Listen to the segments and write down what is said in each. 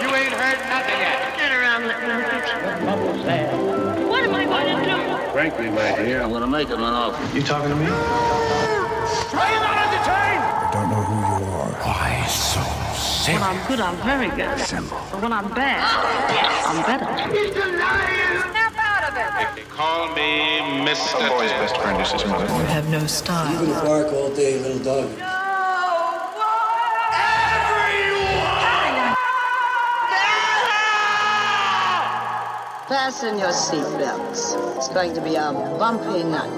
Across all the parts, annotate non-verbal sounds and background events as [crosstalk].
You ain't heard nothing yet. Turn around, let me look at Bubbles What am I going to do? Frankly, my dear, I'm gonna make him an offer. You talking to me? Are you not entertained? I don't know who you are. why so sick? When I'm good, I'm very good. But when I'm bad, I'm better. He's a liar. Snap out of it. They call me Mr. A boy's best friend is his mother. You have no style. You bark all day, little dog. Fasten your seatbelts. It's going to be a bumpy night.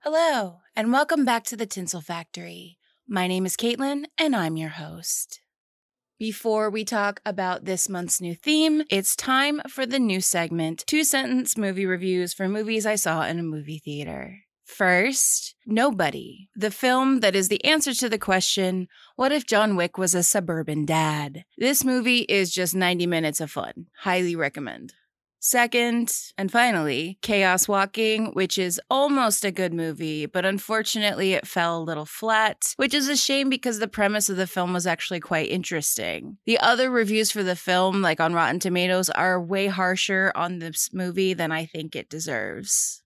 Hello, and welcome back to the Tinsel Factory. My name is Caitlin, and I'm your host. Before we talk about this month's new theme, it's time for the new segment two sentence movie reviews for movies I saw in a movie theater. First, Nobody, the film that is the answer to the question what if John Wick was a suburban dad? This movie is just 90 minutes of fun. Highly recommend. Second, and finally, Chaos Walking, which is almost a good movie, but unfortunately it fell a little flat, which is a shame because the premise of the film was actually quite interesting. The other reviews for the film, like on Rotten Tomatoes, are way harsher on this movie than I think it deserves.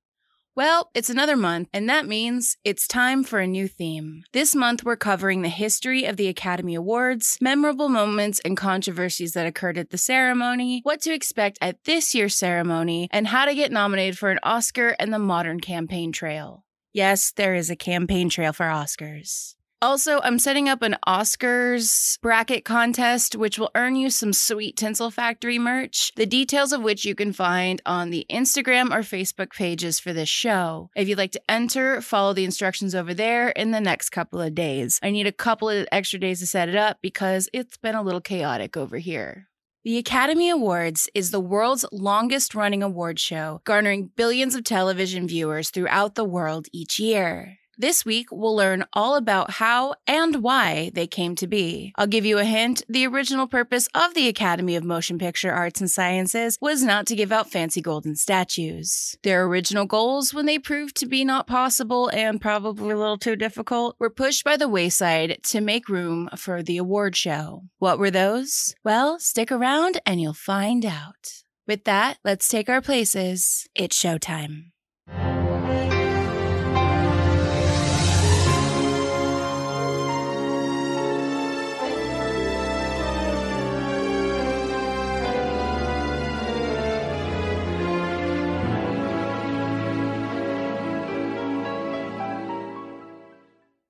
Well, it's another month, and that means it's time for a new theme. This month, we're covering the history of the Academy Awards, memorable moments and controversies that occurred at the ceremony, what to expect at this year's ceremony, and how to get nominated for an Oscar and the modern campaign trail. Yes, there is a campaign trail for Oscars. Also, I'm setting up an Oscars bracket contest, which will earn you some sweet Tinsel Factory merch, the details of which you can find on the Instagram or Facebook pages for this show. If you'd like to enter, follow the instructions over there in the next couple of days. I need a couple of extra days to set it up because it's been a little chaotic over here. The Academy Awards is the world's longest running award show, garnering billions of television viewers throughout the world each year. This week, we'll learn all about how and why they came to be. I'll give you a hint the original purpose of the Academy of Motion Picture Arts and Sciences was not to give out fancy golden statues. Their original goals, when they proved to be not possible and probably a little too difficult, were pushed by the wayside to make room for the award show. What were those? Well, stick around and you'll find out. With that, let's take our places. It's showtime.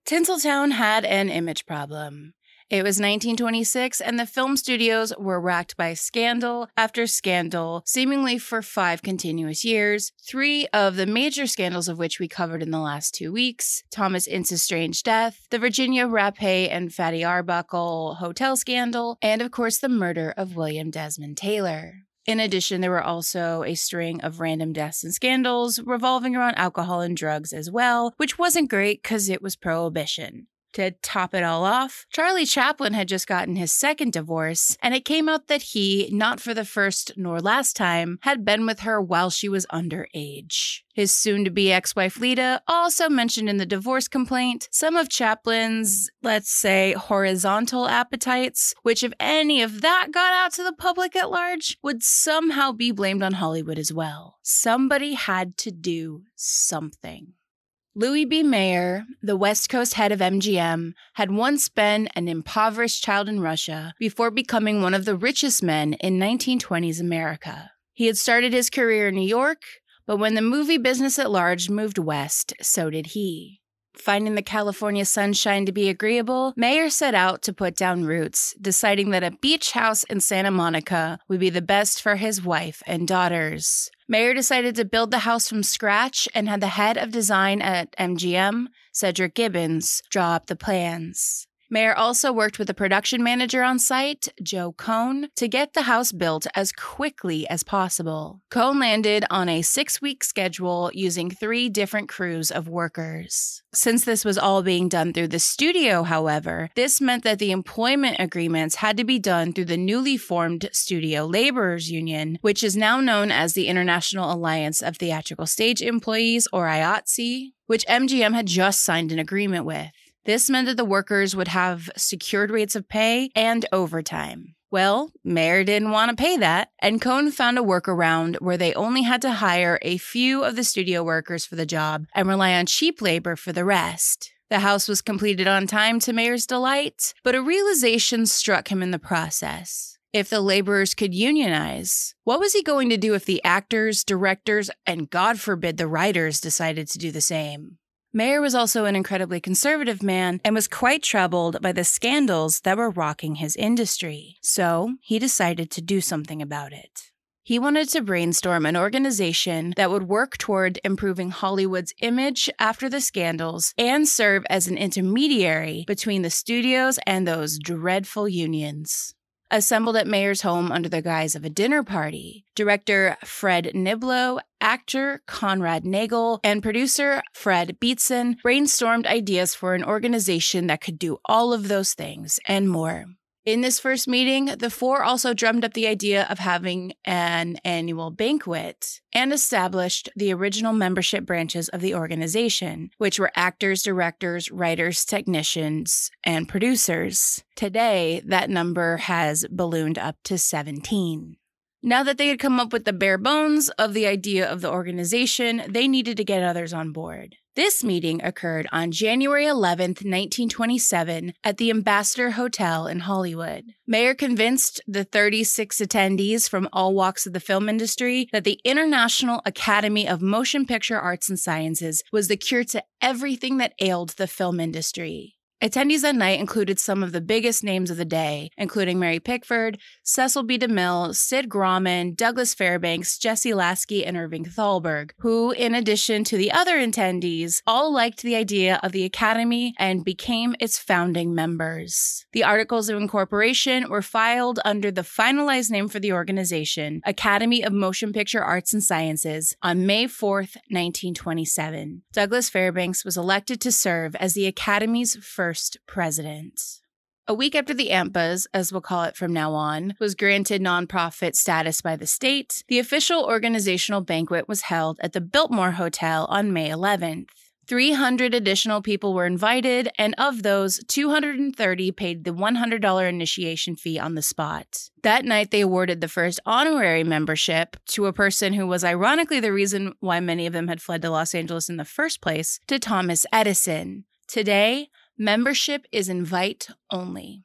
Tinseltown had an image problem. It was 1926, and the film studios were racked by scandal after scandal, seemingly for five continuous years. Three of the major scandals of which we covered in the last two weeks Thomas Ince's strange death, the Virginia Rapé and Fatty Arbuckle hotel scandal, and of course, the murder of William Desmond Taylor. In addition, there were also a string of random deaths and scandals revolving around alcohol and drugs as well, which wasn't great because it was prohibition. To top it all off, Charlie Chaplin had just gotten his second divorce, and it came out that he, not for the first nor last time, had been with her while she was underage. His soon to be ex wife Lita also mentioned in the divorce complaint some of Chaplin's, let's say, horizontal appetites, which, if any of that got out to the public at large, would somehow be blamed on Hollywood as well. Somebody had to do something. Louis B. Mayer, the West Coast head of MGM, had once been an impoverished child in Russia before becoming one of the richest men in 1920s America. He had started his career in New York, but when the movie business at large moved west, so did he. Finding the California sunshine to be agreeable, Mayer set out to put down roots, deciding that a beach house in Santa Monica would be the best for his wife and daughters. Mayer decided to build the house from scratch and had the head of design at MGM, Cedric Gibbons, draw up the plans. Mayer also worked with the production manager on site, Joe Cohn, to get the house built as quickly as possible. Cohn landed on a six week schedule using three different crews of workers. Since this was all being done through the studio, however, this meant that the employment agreements had to be done through the newly formed Studio Laborers Union, which is now known as the International Alliance of Theatrical Stage Employees, or IATSE. which MGM had just signed an agreement with. This meant that the workers would have secured rates of pay and overtime. Well, Mayer didn't want to pay that, and Cohn found a workaround where they only had to hire a few of the studio workers for the job and rely on cheap labor for the rest. The house was completed on time to Mayer's delight, but a realization struck him in the process. If the laborers could unionize, what was he going to do if the actors, directors, and God forbid the writers decided to do the same? Mayer was also an incredibly conservative man and was quite troubled by the scandals that were rocking his industry. So he decided to do something about it. He wanted to brainstorm an organization that would work toward improving Hollywood's image after the scandals and serve as an intermediary between the studios and those dreadful unions assembled at Mayer's home under the guise of a dinner party. Director Fred Niblo, actor Conrad Nagel, and producer Fred Beetson brainstormed ideas for an organization that could do all of those things and more. In this first meeting, the four also drummed up the idea of having an annual banquet and established the original membership branches of the organization, which were actors, directors, writers, technicians, and producers. Today, that number has ballooned up to 17. Now that they had come up with the bare bones of the idea of the organization, they needed to get others on board. This meeting occurred on January 11, 1927, at the Ambassador Hotel in Hollywood. Mayer convinced the 36 attendees from all walks of the film industry that the International Academy of Motion Picture Arts and Sciences was the cure to everything that ailed the film industry. Attendees that night included some of the biggest names of the day, including Mary Pickford, Cecil B. DeMille, Sid Grauman, Douglas Fairbanks, Jesse Lasky, and Irving Thalberg, who, in addition to the other attendees, all liked the idea of the Academy and became its founding members. The Articles of Incorporation were filed under the finalized name for the organization, Academy of Motion Picture Arts and Sciences, on May 4, 1927. Douglas Fairbanks was elected to serve as the Academy's first first president. A week after the AMPAS, as we'll call it from now on, was granted nonprofit status by the state, the official organizational banquet was held at the Biltmore Hotel on May 11th. 300 additional people were invited, and of those, 230 paid the $100 initiation fee on the spot. That night, they awarded the first honorary membership to a person who was ironically the reason why many of them had fled to Los Angeles in the first place to Thomas Edison. Today, Membership is invite only.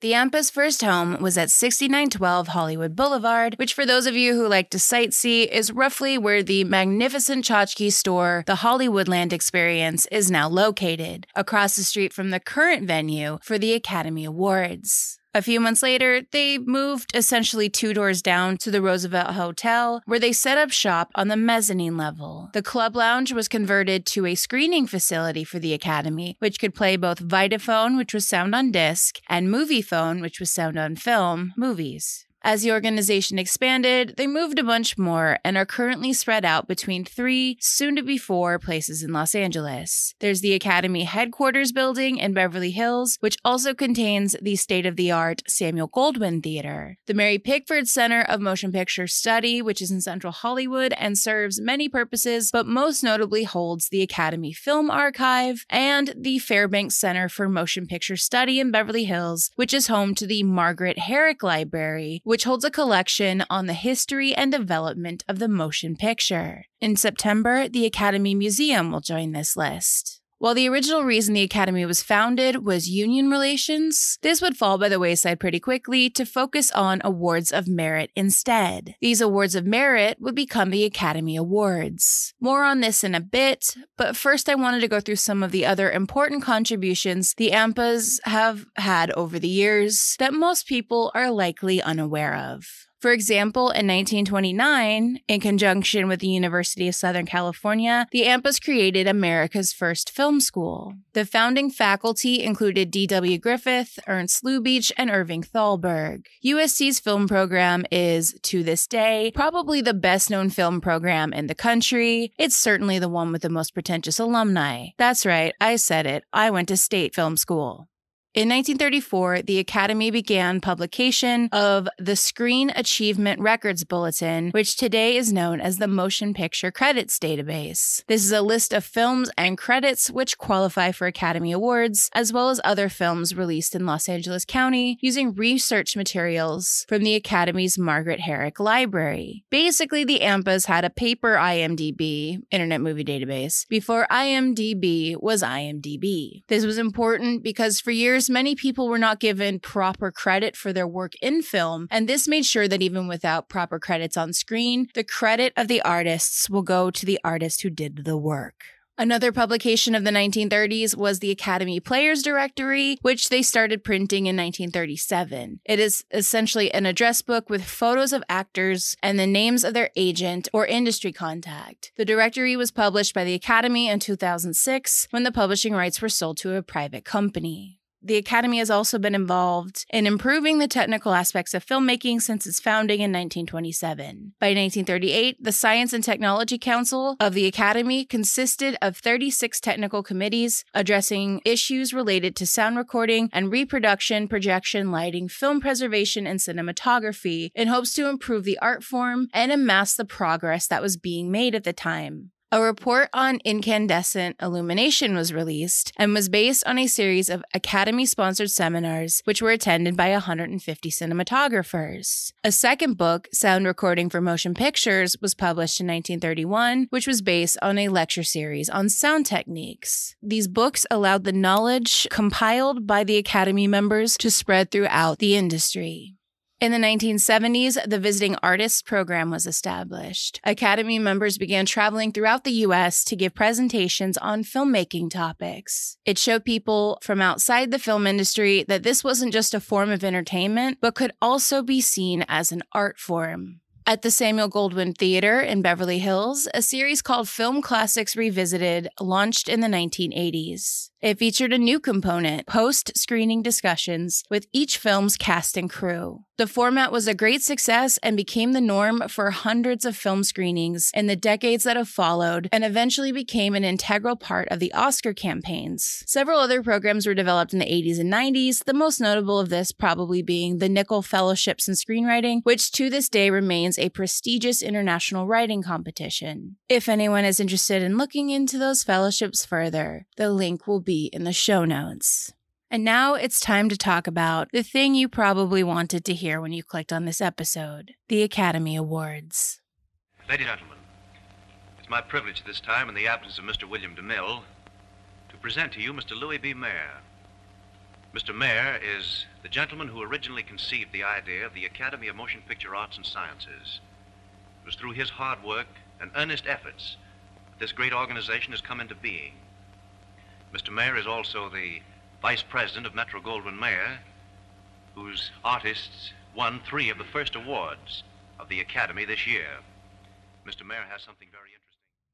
The AMPA's first home was at 6912 Hollywood Boulevard, which, for those of you who like to sightsee, is roughly where the magnificent tchotchke store, the Hollywoodland Experience, is now located, across the street from the current venue for the Academy Awards. A few months later, they moved essentially two doors down to the Roosevelt Hotel, where they set up shop on the mezzanine level. The club lounge was converted to a screening facility for the Academy, which could play both Vitaphone, which was sound on disc, and Movietone, which was sound on film, movies. As the organization expanded, they moved a bunch more and are currently spread out between three, soon to be four, places in Los Angeles. There's the Academy headquarters building in Beverly Hills, which also contains the state of the art Samuel Goldwyn Theater. The Mary Pickford Center of Motion Picture Study, which is in central Hollywood and serves many purposes, but most notably holds the Academy Film Archive, and the Fairbanks Center for Motion Picture Study in Beverly Hills, which is home to the Margaret Herrick Library which holds a collection on the history and development of the motion picture. In September, the Academy Museum will join this list. While the original reason the Academy was founded was union relations, this would fall by the wayside pretty quickly to focus on awards of merit instead. These awards of merit would become the Academy Awards. More on this in a bit, but first I wanted to go through some of the other important contributions the AMPAS have had over the years that most people are likely unaware of. For example, in 1929, in conjunction with the University of Southern California, the AMPAS created America's first film school. The founding faculty included D.W. Griffith, Ernst Lubitsch, and Irving Thalberg. USC's film program is, to this day, probably the best known film program in the country. It's certainly the one with the most pretentious alumni. That's right, I said it. I went to state film school. In 1934, the Academy began publication of the Screen Achievement Records Bulletin, which today is known as the Motion Picture Credits Database. This is a list of films and credits which qualify for Academy Awards, as well as other films released in Los Angeles County using research materials from the Academy's Margaret Herrick Library. Basically, the AMPAS had a paper IMDb, Internet Movie Database, before IMDb was IMDb. This was important because for years, many people were not given proper credit for their work in film, and this made sure that even without proper credits on screen, the credit of the artists will go to the artist who did the work. Another publication of the 1930s was the Academy Players Directory, which they started printing in 1937. It is essentially an address book with photos of actors and the names of their agent or industry contact. The directory was published by the Academy in 2006 when the publishing rights were sold to a private company. The Academy has also been involved in improving the technical aspects of filmmaking since its founding in 1927. By 1938, the Science and Technology Council of the Academy consisted of 36 technical committees addressing issues related to sound recording and reproduction, projection, lighting, film preservation, and cinematography in hopes to improve the art form and amass the progress that was being made at the time. A report on incandescent illumination was released and was based on a series of Academy sponsored seminars, which were attended by 150 cinematographers. A second book, Sound Recording for Motion Pictures, was published in 1931, which was based on a lecture series on sound techniques. These books allowed the knowledge compiled by the Academy members to spread throughout the industry. In the 1970s, the Visiting Artists Program was established. Academy members began traveling throughout the U.S. to give presentations on filmmaking topics. It showed people from outside the film industry that this wasn't just a form of entertainment, but could also be seen as an art form. At the Samuel Goldwyn Theater in Beverly Hills, a series called Film Classics Revisited launched in the 1980s. It featured a new component, post screening discussions with each film's cast and crew. The format was a great success and became the norm for hundreds of film screenings in the decades that have followed and eventually became an integral part of the Oscar campaigns. Several other programs were developed in the 80s and 90s, the most notable of this probably being the Nicholl Fellowships in Screenwriting, which to this day remains a prestigious international writing competition. If anyone is interested in looking into those fellowships further, the link will be in the show notes. And now it's time to talk about the thing you probably wanted to hear when you clicked on this episode the Academy Awards. Ladies and gentlemen, it's my privilege this time, in the absence of Mr. William DeMille, to present to you Mr. Louis B. Mayer. Mr. Mayer is the gentleman who originally conceived the idea of the Academy of Motion Picture Arts and Sciences. It was through his hard work and earnest efforts that this great organization has come into being. Mr. Mayer is also the vice president of Metro Goldwyn Mayer, whose artists won three of the first awards of the Academy this year. Mr. Mayer has something very interesting.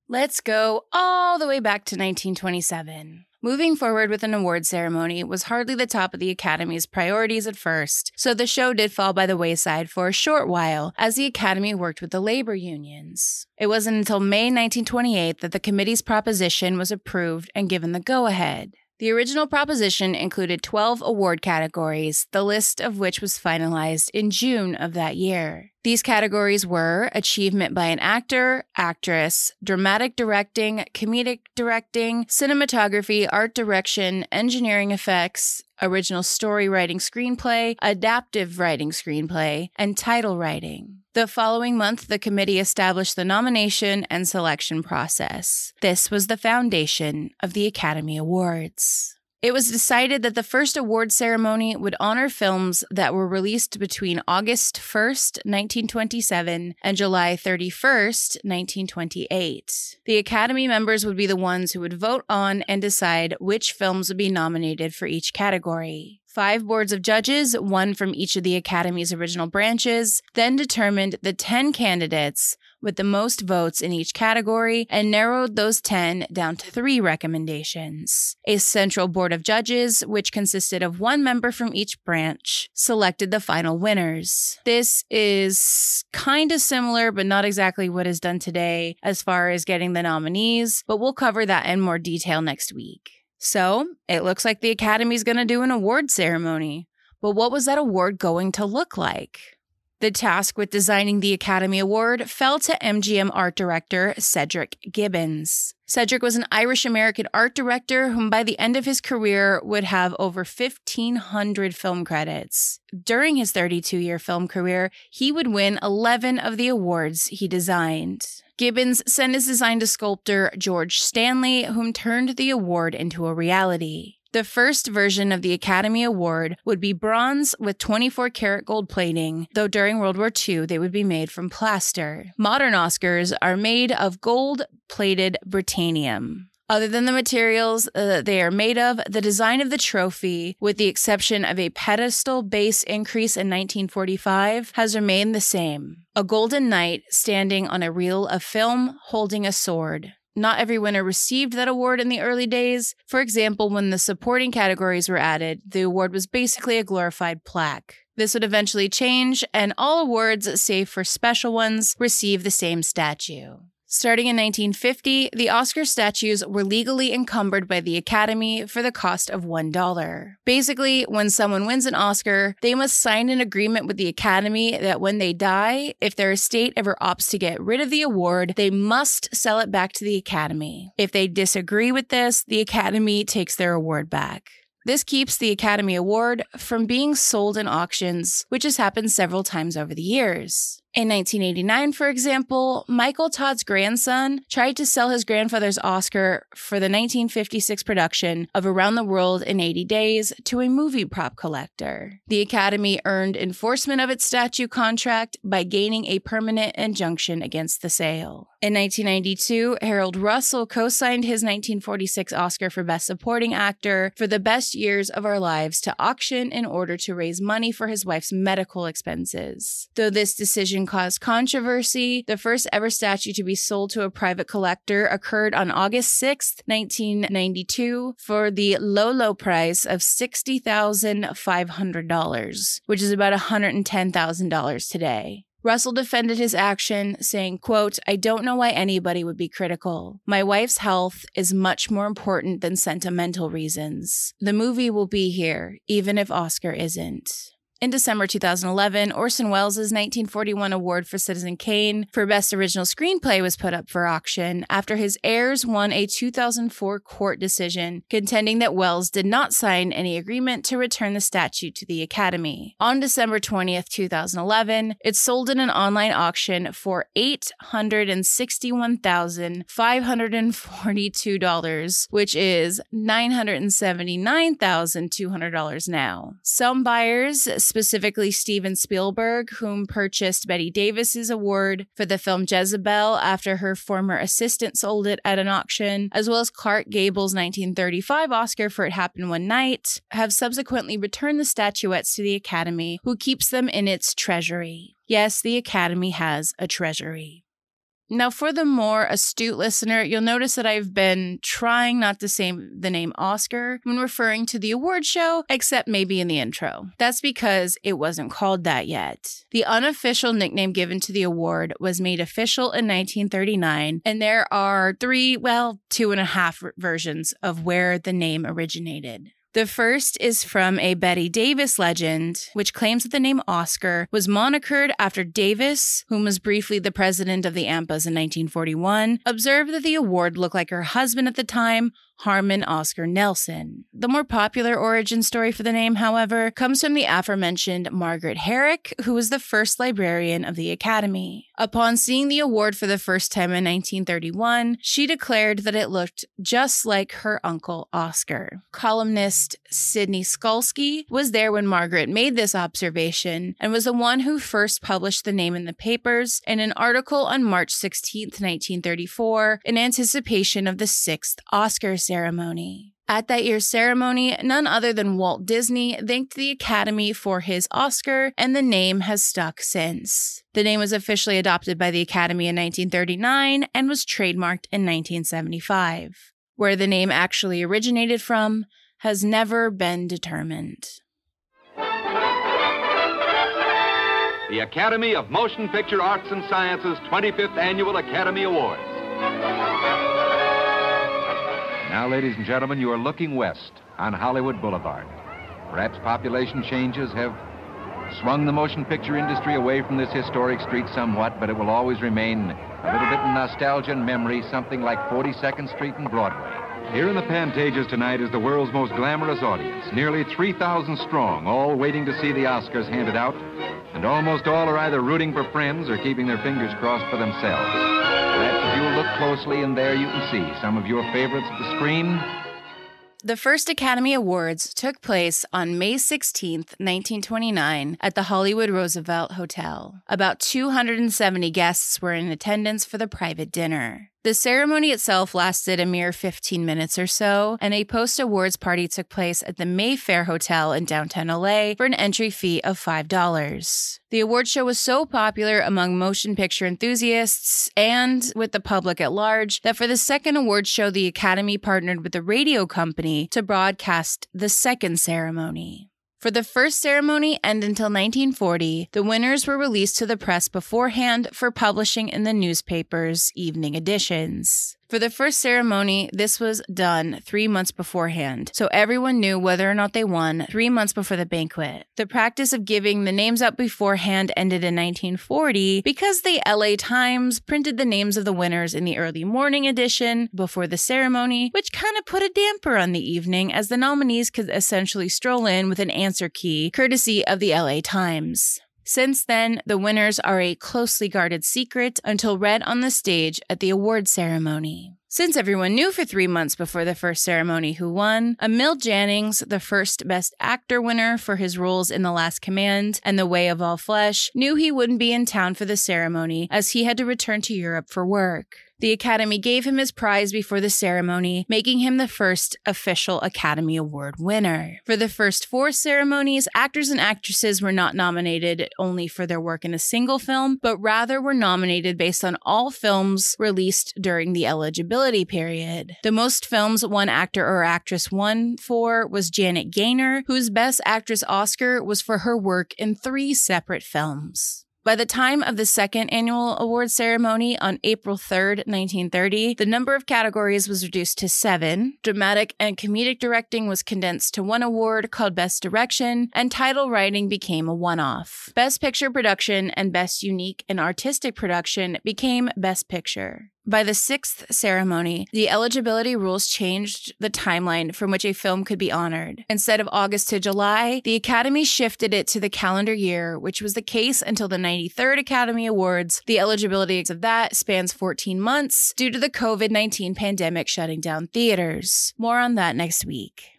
Let's go all the way back to 1927. Moving forward with an award ceremony was hardly the top of the Academy's priorities at first, so the show did fall by the wayside for a short while as the Academy worked with the labor unions. It wasn't until May 1928 that the committee's proposition was approved and given the go ahead. The original proposition included 12 award categories, the list of which was finalized in June of that year. These categories were achievement by an actor, actress, dramatic directing, comedic directing, cinematography, art direction, engineering effects, original story writing screenplay, adaptive writing screenplay, and title writing. The following month, the committee established the nomination and selection process. This was the foundation of the Academy Awards. It was decided that the first award ceremony would honor films that were released between August 1st, 1927 and July 31st, 1928. The Academy members would be the ones who would vote on and decide which films would be nominated for each category. Five boards of judges, one from each of the Academy's original branches, then determined the 10 candidates with the most votes in each category and narrowed those 10 down to three recommendations. A central board of judges, which consisted of one member from each branch, selected the final winners. This is kind of similar, but not exactly what is done today as far as getting the nominees, but we'll cover that in more detail next week. So, it looks like the Academy's going to do an award ceremony. But what was that award going to look like? The task with designing the Academy Award fell to MGM art director Cedric Gibbons. Cedric was an Irish American art director whom, by the end of his career, would have over 1,500 film credits. During his 32 year film career, he would win 11 of the awards he designed. Gibbons sent his design to sculptor George Stanley, whom turned the award into a reality. The first version of the Academy Award would be bronze with 24 karat gold plating, though during World War II they would be made from plaster. Modern Oscars are made of gold plated Britannium. Other than the materials uh, that they are made of, the design of the trophy, with the exception of a pedestal base increase in 1945, has remained the same. A golden knight standing on a reel of film holding a sword. Not every winner received that award in the early days. For example, when the supporting categories were added, the award was basically a glorified plaque. This would eventually change, and all awards, save for special ones, receive the same statue. Starting in 1950, the Oscar statues were legally encumbered by the Academy for the cost of $1. Basically, when someone wins an Oscar, they must sign an agreement with the Academy that when they die, if their estate ever opts to get rid of the award, they must sell it back to the Academy. If they disagree with this, the Academy takes their award back. This keeps the Academy Award from being sold in auctions, which has happened several times over the years. In 1989, for example, Michael Todd's grandson tried to sell his grandfather's Oscar for the 1956 production of Around the World in 80 Days to a movie prop collector. The Academy earned enforcement of its statue contract by gaining a permanent injunction against the sale. In 1992, Harold Russell co signed his 1946 Oscar for Best Supporting Actor for The Best Years of Our Lives to auction in order to raise money for his wife's medical expenses. Though this decision caused controversy, the first ever statue to be sold to a private collector occurred on August 6, 1992, for the low, low price of $60,500, which is about $110,000 today. Russell defended his action, saying, quote, I don't know why anybody would be critical. My wife's health is much more important than sentimental reasons. The movie will be here, even if Oscar isn't. In December 2011, Orson Welles' 1941 award for Citizen Kane for Best Original Screenplay was put up for auction after his heirs won a 2004 court decision contending that Welles did not sign any agreement to return the statue to the Academy. On December 20th, 2011, it sold in an online auction for $861,542, which is $979,200 now. Some buyers specifically Steven Spielberg, whom purchased Bette Davis's award for the film Jezebel after her former assistant sold it at an auction, as well as Clark Gable's 1935 Oscar for It Happened One Night, have subsequently returned the statuettes to the Academy, who keeps them in its treasury. Yes, the Academy has a treasury. Now, for the more astute listener, you'll notice that I've been trying not to say the name Oscar when referring to the award show, except maybe in the intro. That's because it wasn't called that yet. The unofficial nickname given to the award was made official in 1939, and there are three, well, two and a half versions of where the name originated. The first is from a Bette Davis legend, which claims that the name Oscar was monikers after Davis, whom was briefly the president of the AMPAS in 1941, observed that the award looked like her husband at the time, Harmon Oscar Nelson. The more popular origin story for the name, however, comes from the aforementioned Margaret Herrick, who was the first librarian of the Academy. Upon seeing the award for the first time in 1931, she declared that it looked just like her uncle Oscar. Columnist Sidney Skolsky was there when Margaret made this observation and was the one who first published the name in the papers in an article on March 16, 1934, in anticipation of the sixth Oscars ceremony. At that year's ceremony, none other than Walt Disney thanked the Academy for his Oscar, and the name has stuck since. The name was officially adopted by the Academy in 1939 and was trademarked in 1975. Where the name actually originated from has never been determined. The Academy of Motion Picture Arts and Sciences 25th Annual Academy Awards. Now, ladies and gentlemen, you are looking west on Hollywood Boulevard. Perhaps population changes have swung the motion picture industry away from this historic street somewhat, but it will always remain a little bit in nostalgia and memory, something like 42nd Street and Broadway. Here in the Pantages tonight is the world's most glamorous audience, nearly 3,000 strong, all waiting to see the Oscars handed out, and almost all are either rooting for friends or keeping their fingers crossed for themselves. Closely in there, you can see some of your favorites the screen. The first Academy Awards took place on May 16th, 1929, at the Hollywood Roosevelt Hotel. About 270 guests were in attendance for the private dinner. The ceremony itself lasted a mere 15 minutes or so, and a post awards party took place at the Mayfair Hotel in downtown LA for an entry fee of $5. The award show was so popular among motion picture enthusiasts and with the public at large that for the second award show, the Academy partnered with the radio company to broadcast the second ceremony. For the first ceremony and until 1940, the winners were released to the press beforehand for publishing in the newspaper's evening editions. For the first ceremony, this was done three months beforehand, so everyone knew whether or not they won three months before the banquet. The practice of giving the names out beforehand ended in 1940 because the LA Times printed the names of the winners in the early morning edition before the ceremony, which kind of put a damper on the evening as the nominees could essentially stroll in with an answer key courtesy of the LA Times. Since then, the winners are a closely guarded secret until read on the stage at the award ceremony. Since everyone knew for three months before the first ceremony who won, Emil Jannings, the first Best Actor winner for his roles in The Last Command and The Way of All Flesh, knew he wouldn't be in town for the ceremony as he had to return to Europe for work. The Academy gave him his prize before the ceremony, making him the first official Academy Award winner. For the first four ceremonies, actors and actresses were not nominated only for their work in a single film, but rather were nominated based on all films released during the eligibility period. The most films one actor or actress won for was Janet Gaynor, whose Best Actress Oscar was for her work in three separate films. By the time of the second annual award ceremony on April 3rd, 1930, the number of categories was reduced to seven. Dramatic and comedic directing was condensed to one award called Best Direction, and title writing became a one off. Best Picture Production and Best Unique and Artistic Production became Best Picture. By the sixth ceremony, the eligibility rules changed the timeline from which a film could be honored. Instead of August to July, the Academy shifted it to the calendar year, which was the case until the 93rd Academy Awards. The eligibility of that spans 14 months due to the COVID 19 pandemic shutting down theaters. More on that next week.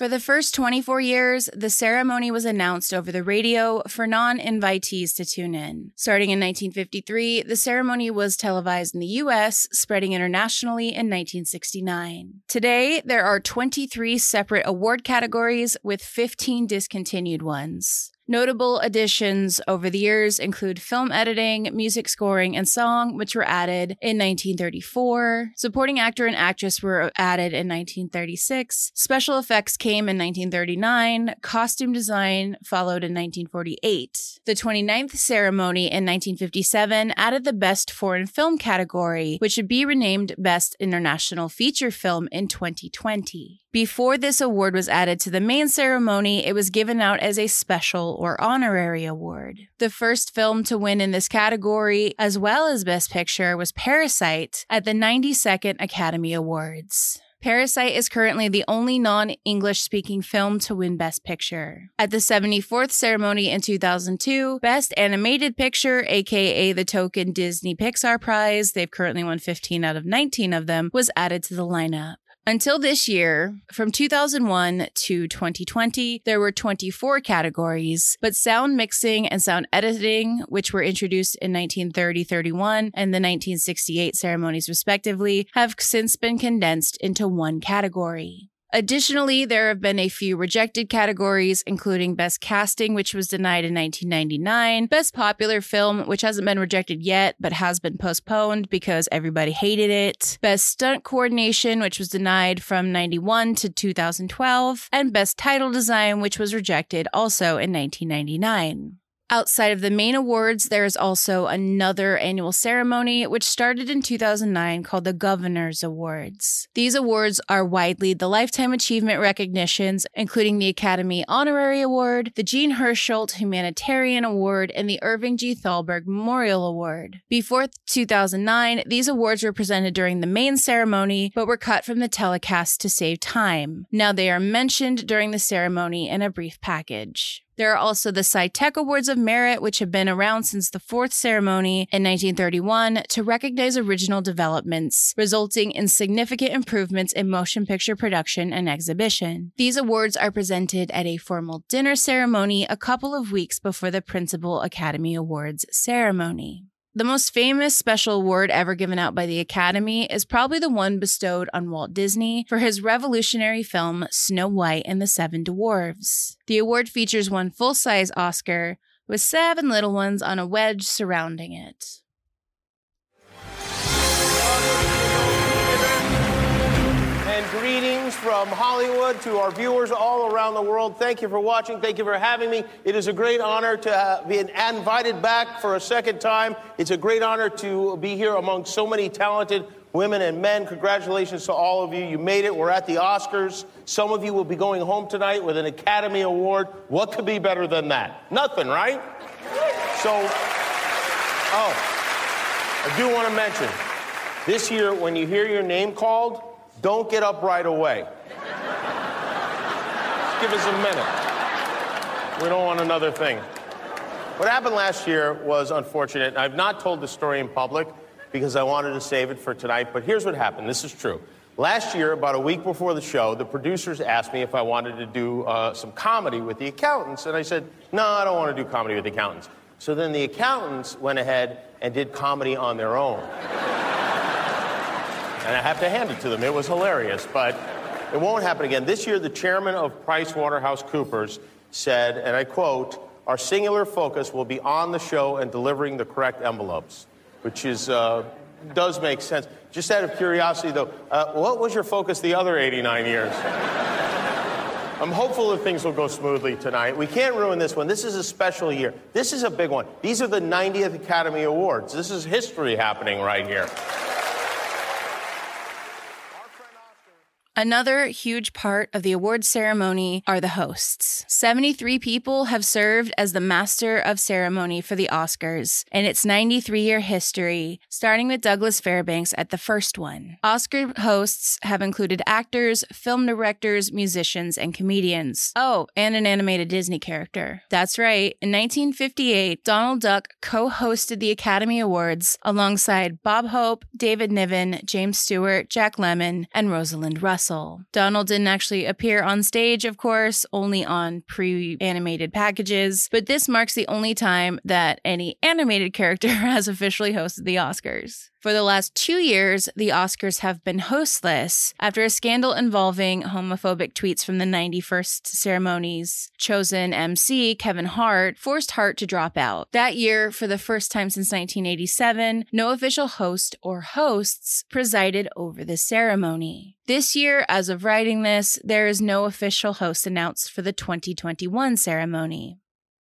For the first 24 years, the ceremony was announced over the radio for non invitees to tune in. Starting in 1953, the ceremony was televised in the US, spreading internationally in 1969. Today, there are 23 separate award categories with 15 discontinued ones. Notable additions over the years include film editing, music scoring, and song, which were added in 1934. Supporting actor and actress were added in 1936. Special effects came in 1939. Costume design followed in 1948. The 29th ceremony in 1957 added the Best Foreign Film category, which would be renamed Best International Feature Film in 2020. Before this award was added to the main ceremony, it was given out as a special or honorary award. The first film to win in this category, as well as Best Picture, was Parasite at the 92nd Academy Awards. Parasite is currently the only non English speaking film to win Best Picture. At the 74th ceremony in 2002, Best Animated Picture, aka the token Disney Pixar Prize, they've currently won 15 out of 19 of them, was added to the lineup. Until this year, from 2001 to 2020, there were 24 categories, but sound mixing and sound editing, which were introduced in 1930 31 and the 1968 ceremonies respectively, have since been condensed into one category. Additionally, there have been a few rejected categories, including Best Casting, which was denied in 1999, Best Popular Film, which hasn't been rejected yet, but has been postponed because everybody hated it, Best Stunt Coordination, which was denied from 91 to 2012, and Best Title Design, which was rejected also in 1999. Outside of the main awards, there is also another annual ceremony which started in 2009 called the Governor's Awards. These awards are widely the Lifetime Achievement recognitions, including the Academy Honorary Award, the Jean Hersholt Humanitarian Award, and the Irving G. Thalberg Memorial Award. Before 2009, these awards were presented during the main ceremony but were cut from the telecast to save time. Now they are mentioned during the ceremony in a brief package. There are also the SciTech Awards of Merit, which have been around since the fourth ceremony in 1931 to recognize original developments, resulting in significant improvements in motion picture production and exhibition. These awards are presented at a formal dinner ceremony a couple of weeks before the Principal Academy Awards ceremony. The most famous special award ever given out by the Academy is probably the one bestowed on Walt Disney for his revolutionary film Snow White and the Seven Dwarfs. The award features one full size Oscar with seven little ones on a wedge surrounding it. From Hollywood to our viewers all around the world. Thank you for watching. Thank you for having me. It is a great honor to uh, be invited back for a second time. It's a great honor to be here among so many talented women and men. Congratulations to all of you. You made it. We're at the Oscars. Some of you will be going home tonight with an Academy Award. What could be better than that? Nothing, right? So, oh, I do want to mention this year, when you hear your name called, don't get up right away. Just give us a minute. We don't want another thing. What happened last year was unfortunate. I've not told the story in public because I wanted to save it for tonight, but here's what happened. This is true. Last year, about a week before the show, the producers asked me if I wanted to do uh, some comedy with the accountants, and I said, no, I don't want to do comedy with the accountants. So then the accountants went ahead and did comedy on their own. And I have to hand it to them. It was hilarious, but it won't happen again. This year, the chairman of PricewaterhouseCoopers said, and I quote, our singular focus will be on the show and delivering the correct envelopes, which is, uh, does make sense. Just out of curiosity, though, uh, what was your focus the other 89 years? I'm hopeful that things will go smoothly tonight. We can't ruin this one. This is a special year. This is a big one. These are the 90th Academy Awards. This is history happening right here. Another huge part of the award ceremony are the hosts. 73 people have served as the master of ceremony for the Oscars in its 93 year history, starting with Douglas Fairbanks at the first one. Oscar hosts have included actors, film directors, musicians, and comedians. Oh, and an animated Disney character. That's right. In 1958, Donald Duck co hosted the Academy Awards alongside Bob Hope, David Niven, James Stewart, Jack Lemmon, and Rosalind Russell. Donald didn't actually appear on stage, of course, only on pre animated packages, but this marks the only time that any animated character [laughs] has officially hosted the Oscars. For the last two years, the Oscars have been hostless after a scandal involving homophobic tweets from the 91st ceremony's chosen MC, Kevin Hart, forced Hart to drop out. That year, for the first time since 1987, no official host or hosts presided over the ceremony. This year, as of writing this, there is no official host announced for the 2021 ceremony.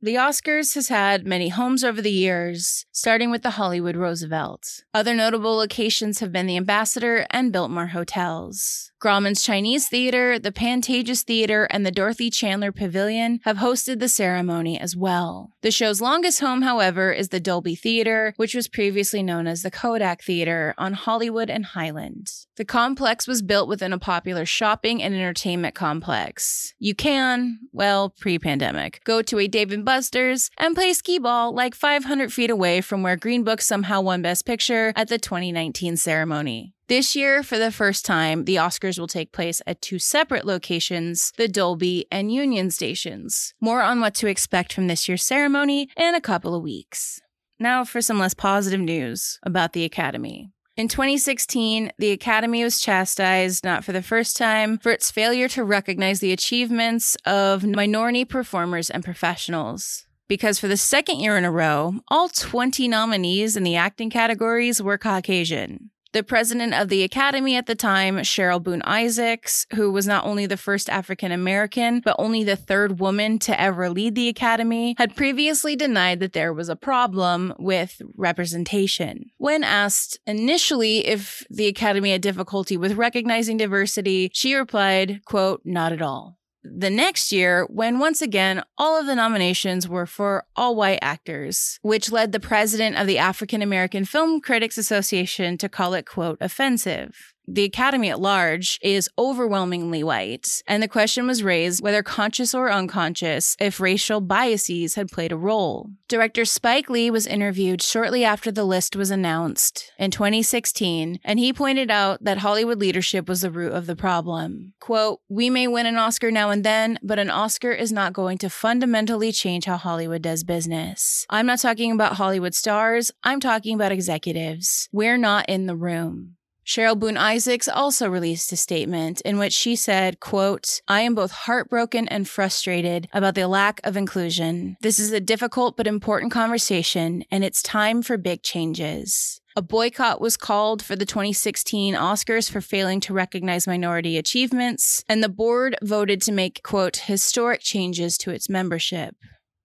The Oscars has had many homes over the years, starting with the Hollywood Roosevelt. Other notable locations have been the Ambassador and Biltmore Hotels. Grauman's Chinese Theater, the Pantages Theater, and the Dorothy Chandler Pavilion have hosted the ceremony as well. The show's longest home, however, is the Dolby Theater, which was previously known as the Kodak Theater on Hollywood and Highland. The complex was built within a popular shopping and entertainment complex. You can, well, pre pandemic, go to a Dave and Buster's and play skee ball like 500 feet away from where Green Book somehow won Best Picture at the 2019 ceremony. This year, for the first time, the Oscars will take place at two separate locations, the Dolby and Union stations. More on what to expect from this year's ceremony in a couple of weeks. Now for some less positive news about the Academy. In 2016, the Academy was chastised, not for the first time, for its failure to recognize the achievements of minority performers and professionals. Because for the second year in a row, all 20 nominees in the acting categories were Caucasian. The president of the Academy at the time, Cheryl Boone Isaacs, who was not only the first African American, but only the third woman to ever lead the Academy, had previously denied that there was a problem with representation. When asked initially if the Academy had difficulty with recognizing diversity, she replied, quote, not at all the next year when once again all of the nominations were for all white actors, which led the president of the African American Film Critics Association to call it, quote, offensive the Academy at large is overwhelmingly white, and the question was raised, whether conscious or unconscious, if racial biases had played a role. Director Spike Lee was interviewed shortly after the list was announced in 2016, and he pointed out that Hollywood leadership was the root of the problem. Quote, We may win an Oscar now and then, but an Oscar is not going to fundamentally change how Hollywood does business. I'm not talking about Hollywood stars, I'm talking about executives. We're not in the room. Cheryl Boone Isaacs also released a statement in which she said, quote, I am both heartbroken and frustrated about the lack of inclusion. This is a difficult but important conversation, and it's time for big changes. A boycott was called for the 2016 Oscars for failing to recognize minority achievements, and the board voted to make, quote, historic changes to its membership.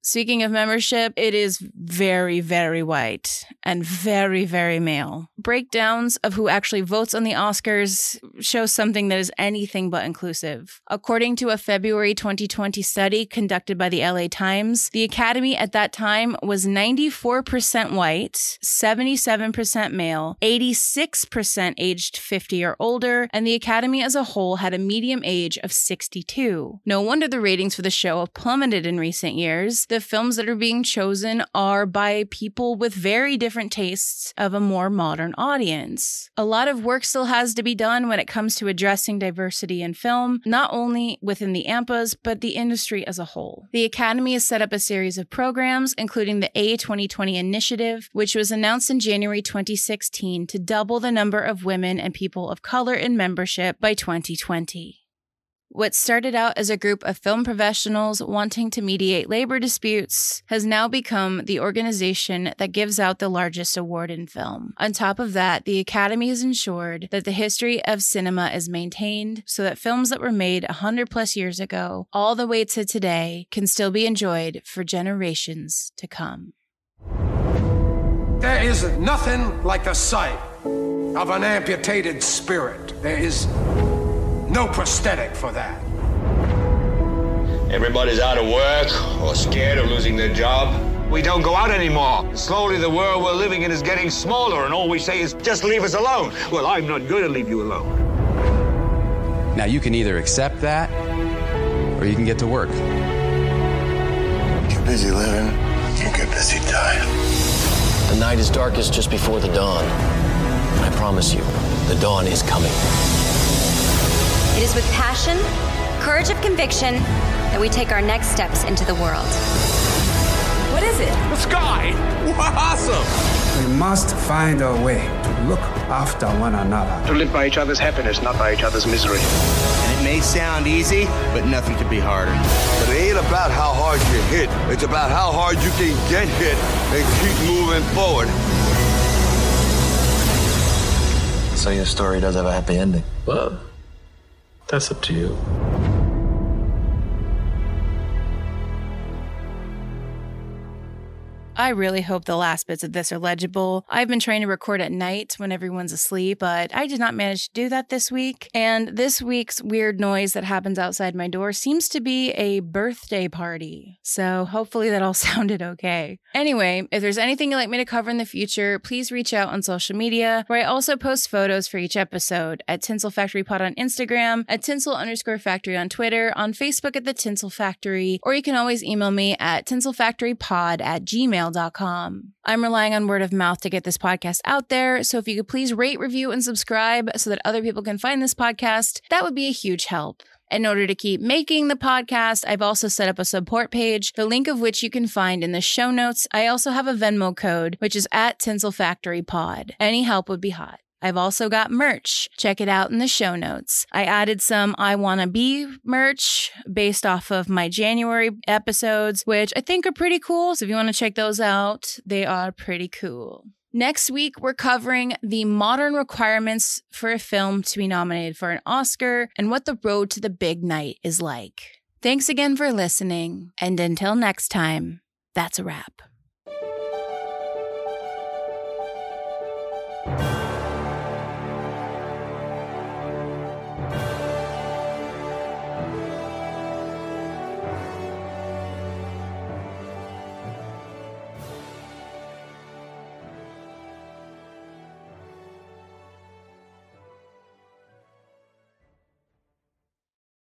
Speaking of membership, it is very, very white and very, very male. Breakdowns of who actually votes on the Oscars show something that is anything but inclusive. According to a February 2020 study conducted by the LA Times, the Academy at that time was 94% white, 77% male, 86% aged 50 or older, and the Academy as a whole had a medium age of 62. No wonder the ratings for the show have plummeted in recent years the films that are being chosen are by people with very different tastes of a more modern audience. A lot of work still has to be done when it comes to addressing diversity in film, not only within the AMPAS, but the industry as a whole. The Academy has set up a series of programs, including the A 2020 initiative, which was announced in January 2016 to double the number of women and people of color in membership by 2020. What started out as a group of film professionals wanting to mediate labor disputes has now become the organization that gives out the largest award in film. On top of that, the Academy has ensured that the history of cinema is maintained so that films that were made 100 plus years ago, all the way to today, can still be enjoyed for generations to come. There is nothing like the sight of an amputated spirit. There is no prosthetic for that. Everybody's out of work or scared of losing their job. We don't go out anymore. Slowly, the world we're living in is getting smaller, and all we say is, just leave us alone. Well, I'm not going to leave you alone. Now, you can either accept that, or you can get to work. Get busy living, you get busy dying. The night is darkest just before the dawn. And I promise you, the dawn is coming. It is with passion, courage of conviction, that we take our next steps into the world. What is it? The sky! Awesome! We must find a way to look after one another. To live by each other's happiness, not by each other's misery. And it may sound easy, but nothing could be harder. But it ain't about how hard you hit. It's about how hard you can get hit and keep moving forward. So your story does have a happy ending. Well, that's up to you. I really hope the last bits of this are legible. I've been trying to record at night when everyone's asleep, but I did not manage to do that this week. And this week's weird noise that happens outside my door seems to be a birthday party. So hopefully that all [laughs] sounded okay. Anyway, if there's anything you'd like me to cover in the future, please reach out on social media, where I also post photos for each episode at Tinsel Factory Pod on Instagram, at Tinsel underscore factory on Twitter, on Facebook at The Tinsel Factory, or you can always email me at tinselfactorypod at gmail gmail.com. I'm relying on word of mouth to get this podcast out there. So if you could please rate, review, and subscribe so that other people can find this podcast, that would be a huge help. In order to keep making the podcast, I've also set up a support page, the link of which you can find in the show notes. I also have a Venmo code, which is at Tinsel Factory Pod. Any help would be hot. I've also got merch. Check it out in the show notes. I added some I Wanna Be merch based off of my January episodes, which I think are pretty cool. So if you want to check those out, they are pretty cool. Next week, we're covering the modern requirements for a film to be nominated for an Oscar and what the road to the big night is like. Thanks again for listening, and until next time, that's a wrap.